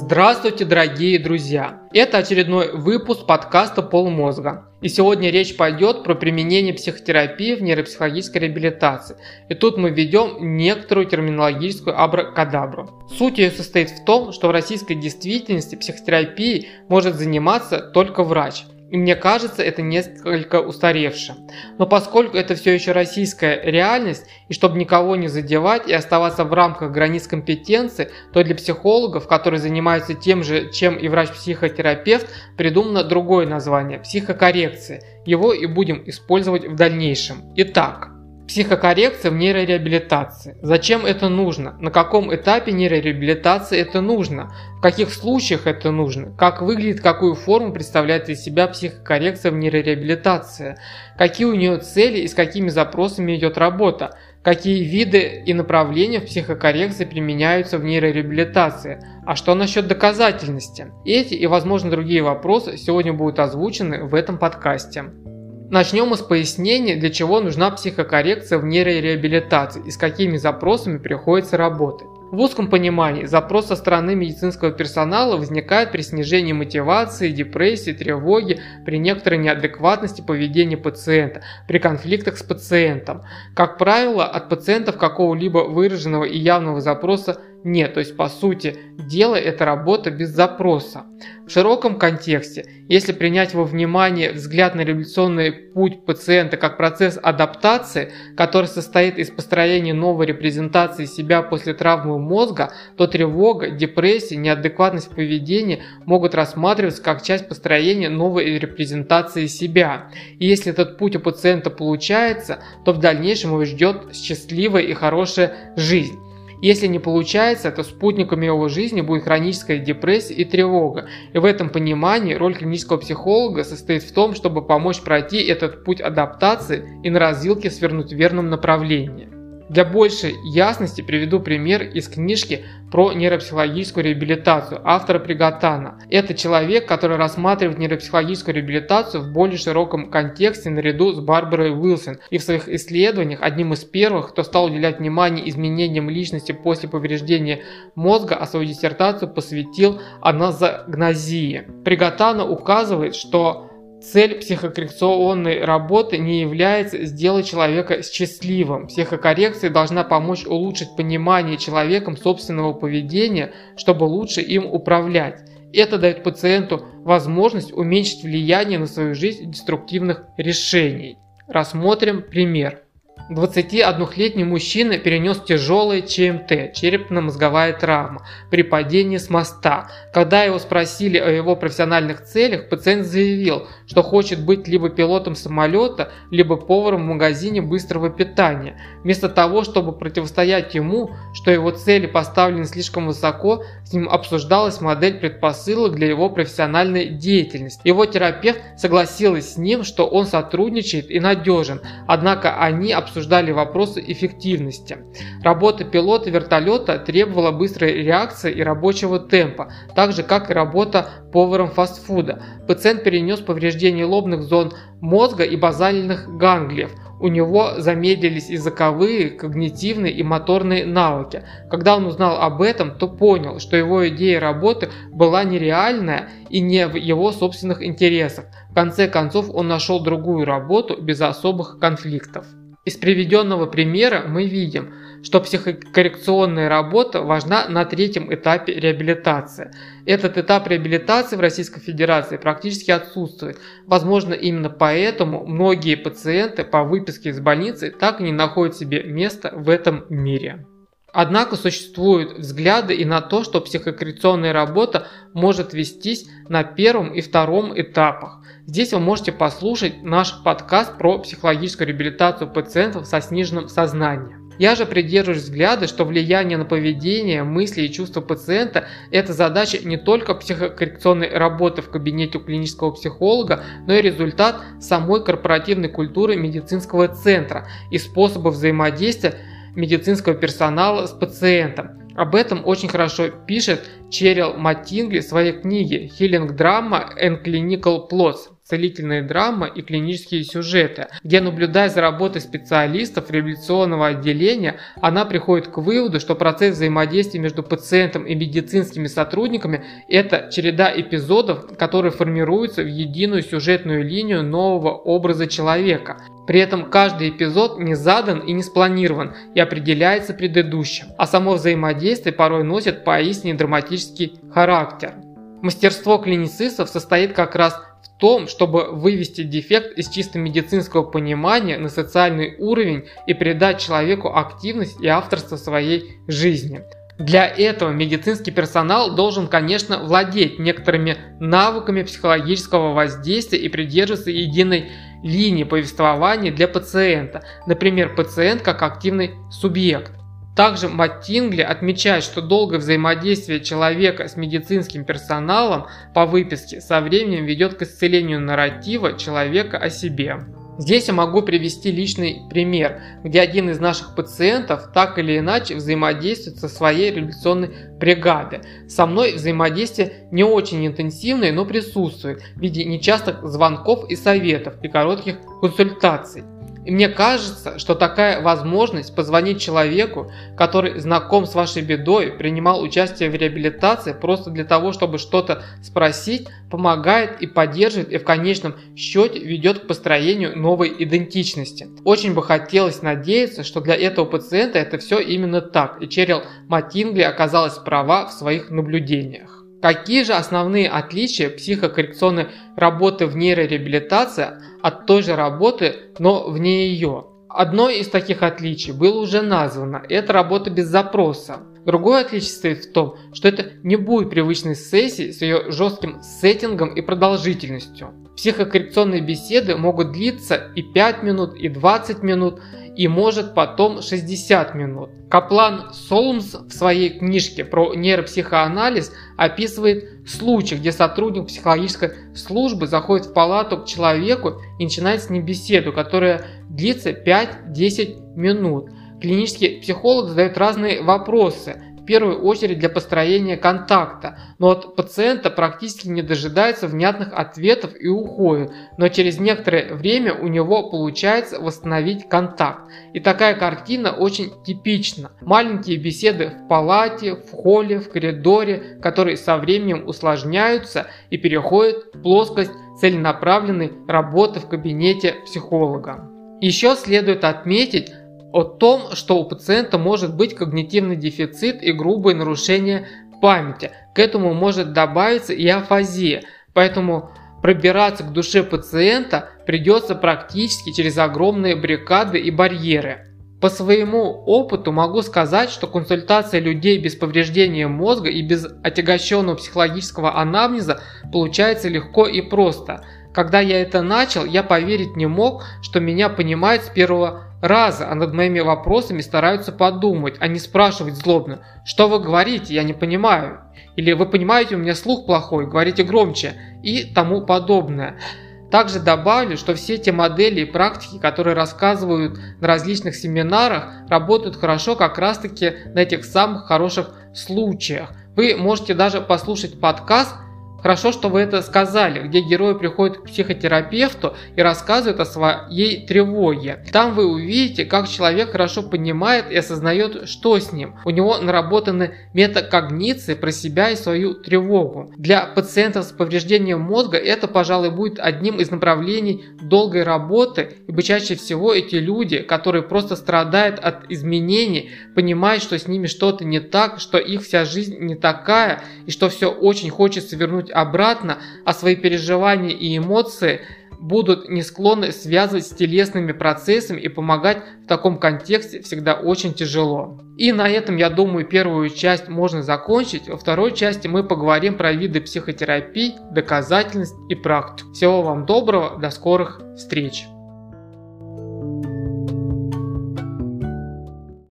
Здравствуйте, дорогие друзья! Это очередной выпуск подкаста «Полмозга». И сегодня речь пойдет про применение психотерапии в нейропсихологической реабилитации. И тут мы введем некоторую терминологическую абракадабру. Суть ее состоит в том, что в российской действительности психотерапией может заниматься только врач – и мне кажется, это несколько устаревше. Но поскольку это все еще российская реальность, и чтобы никого не задевать и оставаться в рамках границ компетенции, то для психологов, которые занимаются тем же, чем и врач-психотерапевт, придумано другое название – психокоррекция. Его и будем использовать в дальнейшем. Итак, Психокоррекция в нейрореабилитации. Зачем это нужно? На каком этапе нейрореабилитации это нужно? В каких случаях это нужно? Как выглядит, какую форму представляет из себя психокоррекция в нейрореабилитации? Какие у нее цели и с какими запросами идет работа? Какие виды и направления в психокоррекции применяются в нейрореабилитации? А что насчет доказательности? Эти и, возможно, другие вопросы сегодня будут озвучены в этом подкасте. Начнем с пояснения, для чего нужна психокоррекция в нейрореабилитации и с какими запросами приходится работать. В узком понимании запрос со стороны медицинского персонала возникает при снижении мотивации, депрессии, тревоги, при некоторой неадекватности поведения пациента, при конфликтах с пациентом. Как правило, от пациентов какого-либо выраженного и явного запроса нет, то есть по сути дела это работа без запроса. В широком контексте, если принять во внимание взгляд на революционный путь пациента как процесс адаптации, который состоит из построения новой репрезентации себя после травмы мозга, то тревога, депрессия, неадекватность поведения могут рассматриваться как часть построения новой репрезентации себя. И если этот путь у пациента получается, то в дальнейшем его ждет счастливая и хорошая жизнь. Если не получается, то спутниками его жизни будет хроническая депрессия и тревога. И в этом понимании роль клинического психолога состоит в том, чтобы помочь пройти этот путь адаптации и на развилке свернуть в верном направлении. Для большей ясности приведу пример из книжки про нейропсихологическую реабилитацию автора Приготана. Это человек, который рассматривает нейропсихологическую реабилитацию в более широком контексте наряду с Барбарой Уилсон и в своих исследованиях одним из первых, кто стал уделять внимание изменениям личности после повреждения мозга, а свою диссертацию посвятил аназогнозии. Приготана указывает, что Цель психокоррекционной работы не является сделать человека счастливым. Психокоррекция должна помочь улучшить понимание человеком собственного поведения, чтобы лучше им управлять. Это дает пациенту возможность уменьшить влияние на свою жизнь деструктивных решений. Рассмотрим пример. 21-летний мужчина перенес тяжелое ЧМТ, черепно-мозговая травма, при падении с моста. Когда его спросили о его профессиональных целях, пациент заявил, что хочет быть либо пилотом самолета, либо поваром в магазине быстрого питания. Вместо того, чтобы противостоять ему, что его цели поставлены слишком высоко, с ним обсуждалась модель предпосылок для его профессиональной деятельности. Его терапевт согласилась с ним, что он сотрудничает и надежен, однако они обсуждали обсуждали вопросы эффективности. Работа пилота вертолета требовала быстрой реакции и рабочего темпа, так же как и работа поваром фастфуда. Пациент перенес повреждение лобных зон мозга и базальных ганглиев – у него замедлились языковые, когнитивные и моторные навыки. Когда он узнал об этом, то понял, что его идея работы была нереальная и не в его собственных интересах. В конце концов он нашел другую работу без особых конфликтов. Из приведенного примера мы видим, что психокоррекционная работа важна на третьем этапе реабилитации. Этот этап реабилитации в Российской Федерации практически отсутствует. Возможно, именно поэтому многие пациенты по выписке из больницы так и не находят себе места в этом мире. Однако существуют взгляды и на то, что психокоррекционная работа может вестись на первом и втором этапах. Здесь вы можете послушать наш подкаст про психологическую реабилитацию пациентов со сниженным сознанием. Я же придерживаюсь взгляда, что влияние на поведение, мысли и чувства пациента – это задача не только психокоррекционной работы в кабинете у клинического психолога, но и результат самой корпоративной культуры медицинского центра и способа взаимодействия медицинского персонала с пациентом. Об этом очень хорошо пишет Черил Матингли в своей книге «Healing Drama and Clinical Plots». целительные драмы и клинические сюжеты, где, наблюдая за работой специалистов реабилитационного отделения, она приходит к выводу, что процесс взаимодействия между пациентом и медицинскими сотрудниками – это череда эпизодов, которые формируются в единую сюжетную линию нового образа человека. При этом каждый эпизод не задан и не спланирован и определяется предыдущим, а само взаимодействие порой носит поистине драматический характер. Мастерство клиницистов состоит как раз в том, чтобы вывести дефект из чисто медицинского понимания на социальный уровень и придать человеку активность и авторство своей жизни. Для этого медицинский персонал должен, конечно, владеть некоторыми навыками психологического воздействия и придерживаться единой линии повествования для пациента, например, пациент как активный субъект. Также Маттингли отмечает, что долгое взаимодействие человека с медицинским персоналом по выписке со временем ведет к исцелению нарратива человека о себе. Здесь я могу привести личный пример, где один из наших пациентов так или иначе взаимодействует со своей реабилитационной бригадой. Со мной взаимодействие не очень интенсивное, но присутствует в виде нечастых звонков и советов и коротких консультаций. И мне кажется, что такая возможность позвонить человеку, который знаком с вашей бедой, принимал участие в реабилитации просто для того, чтобы что-то спросить, помогает и поддерживает и в конечном счете ведет к построению новой идентичности. Очень бы хотелось надеяться, что для этого пациента это все именно так, и Черил Матингли оказалась права в своих наблюдениях. Какие же основные отличия психокоррекционной работы в нейрореабилитации от той же работы, но вне ее? Одно из таких отличий было уже названо – это работа без запроса. Другое отличие состоит в том, что это не будет привычной сессии с ее жестким сеттингом и продолжительностью. Психокоррекционные беседы могут длиться и 5 минут, и 20 минут, и может потом 60 минут. Каплан Солмс в своей книжке про нейропсихоанализ описывает случай, где сотрудник психологической службы заходит в палату к человеку и начинает с ним беседу, которая длится 5-10 минут. Клинический психолог задает разные вопросы, первую очередь для построения контакта, но от пациента практически не дожидается внятных ответов и уходит, но через некоторое время у него получается восстановить контакт. И такая картина очень типична. Маленькие беседы в палате, в холле, в коридоре, которые со временем усложняются и переходят в плоскость целенаправленной работы в кабинете психолога. Еще следует отметить, о том, что у пациента может быть когнитивный дефицит и грубые нарушения памяти. К этому может добавиться и афазия, поэтому пробираться к душе пациента придется практически через огромные баррикады и барьеры. По своему опыту могу сказать, что консультация людей без повреждения мозга и без отягощенного психологического анамнеза получается легко и просто. Когда я это начал, я поверить не мог, что меня понимают с первого раза, а над моими вопросами стараются подумать, а не спрашивать злобно, что вы говорите, я не понимаю. Или вы понимаете, у меня слух плохой, говорите громче и тому подобное. Также добавлю, что все те модели и практики, которые рассказывают на различных семинарах, работают хорошо как раз таки на этих самых хороших случаях. Вы можете даже послушать подкаст Хорошо, что вы это сказали, где герои приходят к психотерапевту и рассказывают о своей тревоге. Там вы увидите, как человек хорошо понимает и осознает, что с ним. У него наработаны метакогниции про себя и свою тревогу. Для пациентов с повреждением мозга это, пожалуй, будет одним из направлений долгой работы, ибо чаще всего эти люди, которые просто страдают от изменений, понимают, что с ними что-то не так, что их вся жизнь не такая, и что все очень хочется вернуть вернуть обратно, а свои переживания и эмоции будут не склонны связывать с телесными процессами и помогать в таком контексте всегда очень тяжело. И на этом, я думаю, первую часть можно закончить. Во второй части мы поговорим про виды психотерапии, доказательность и практику. Всего вам доброго, до скорых встреч!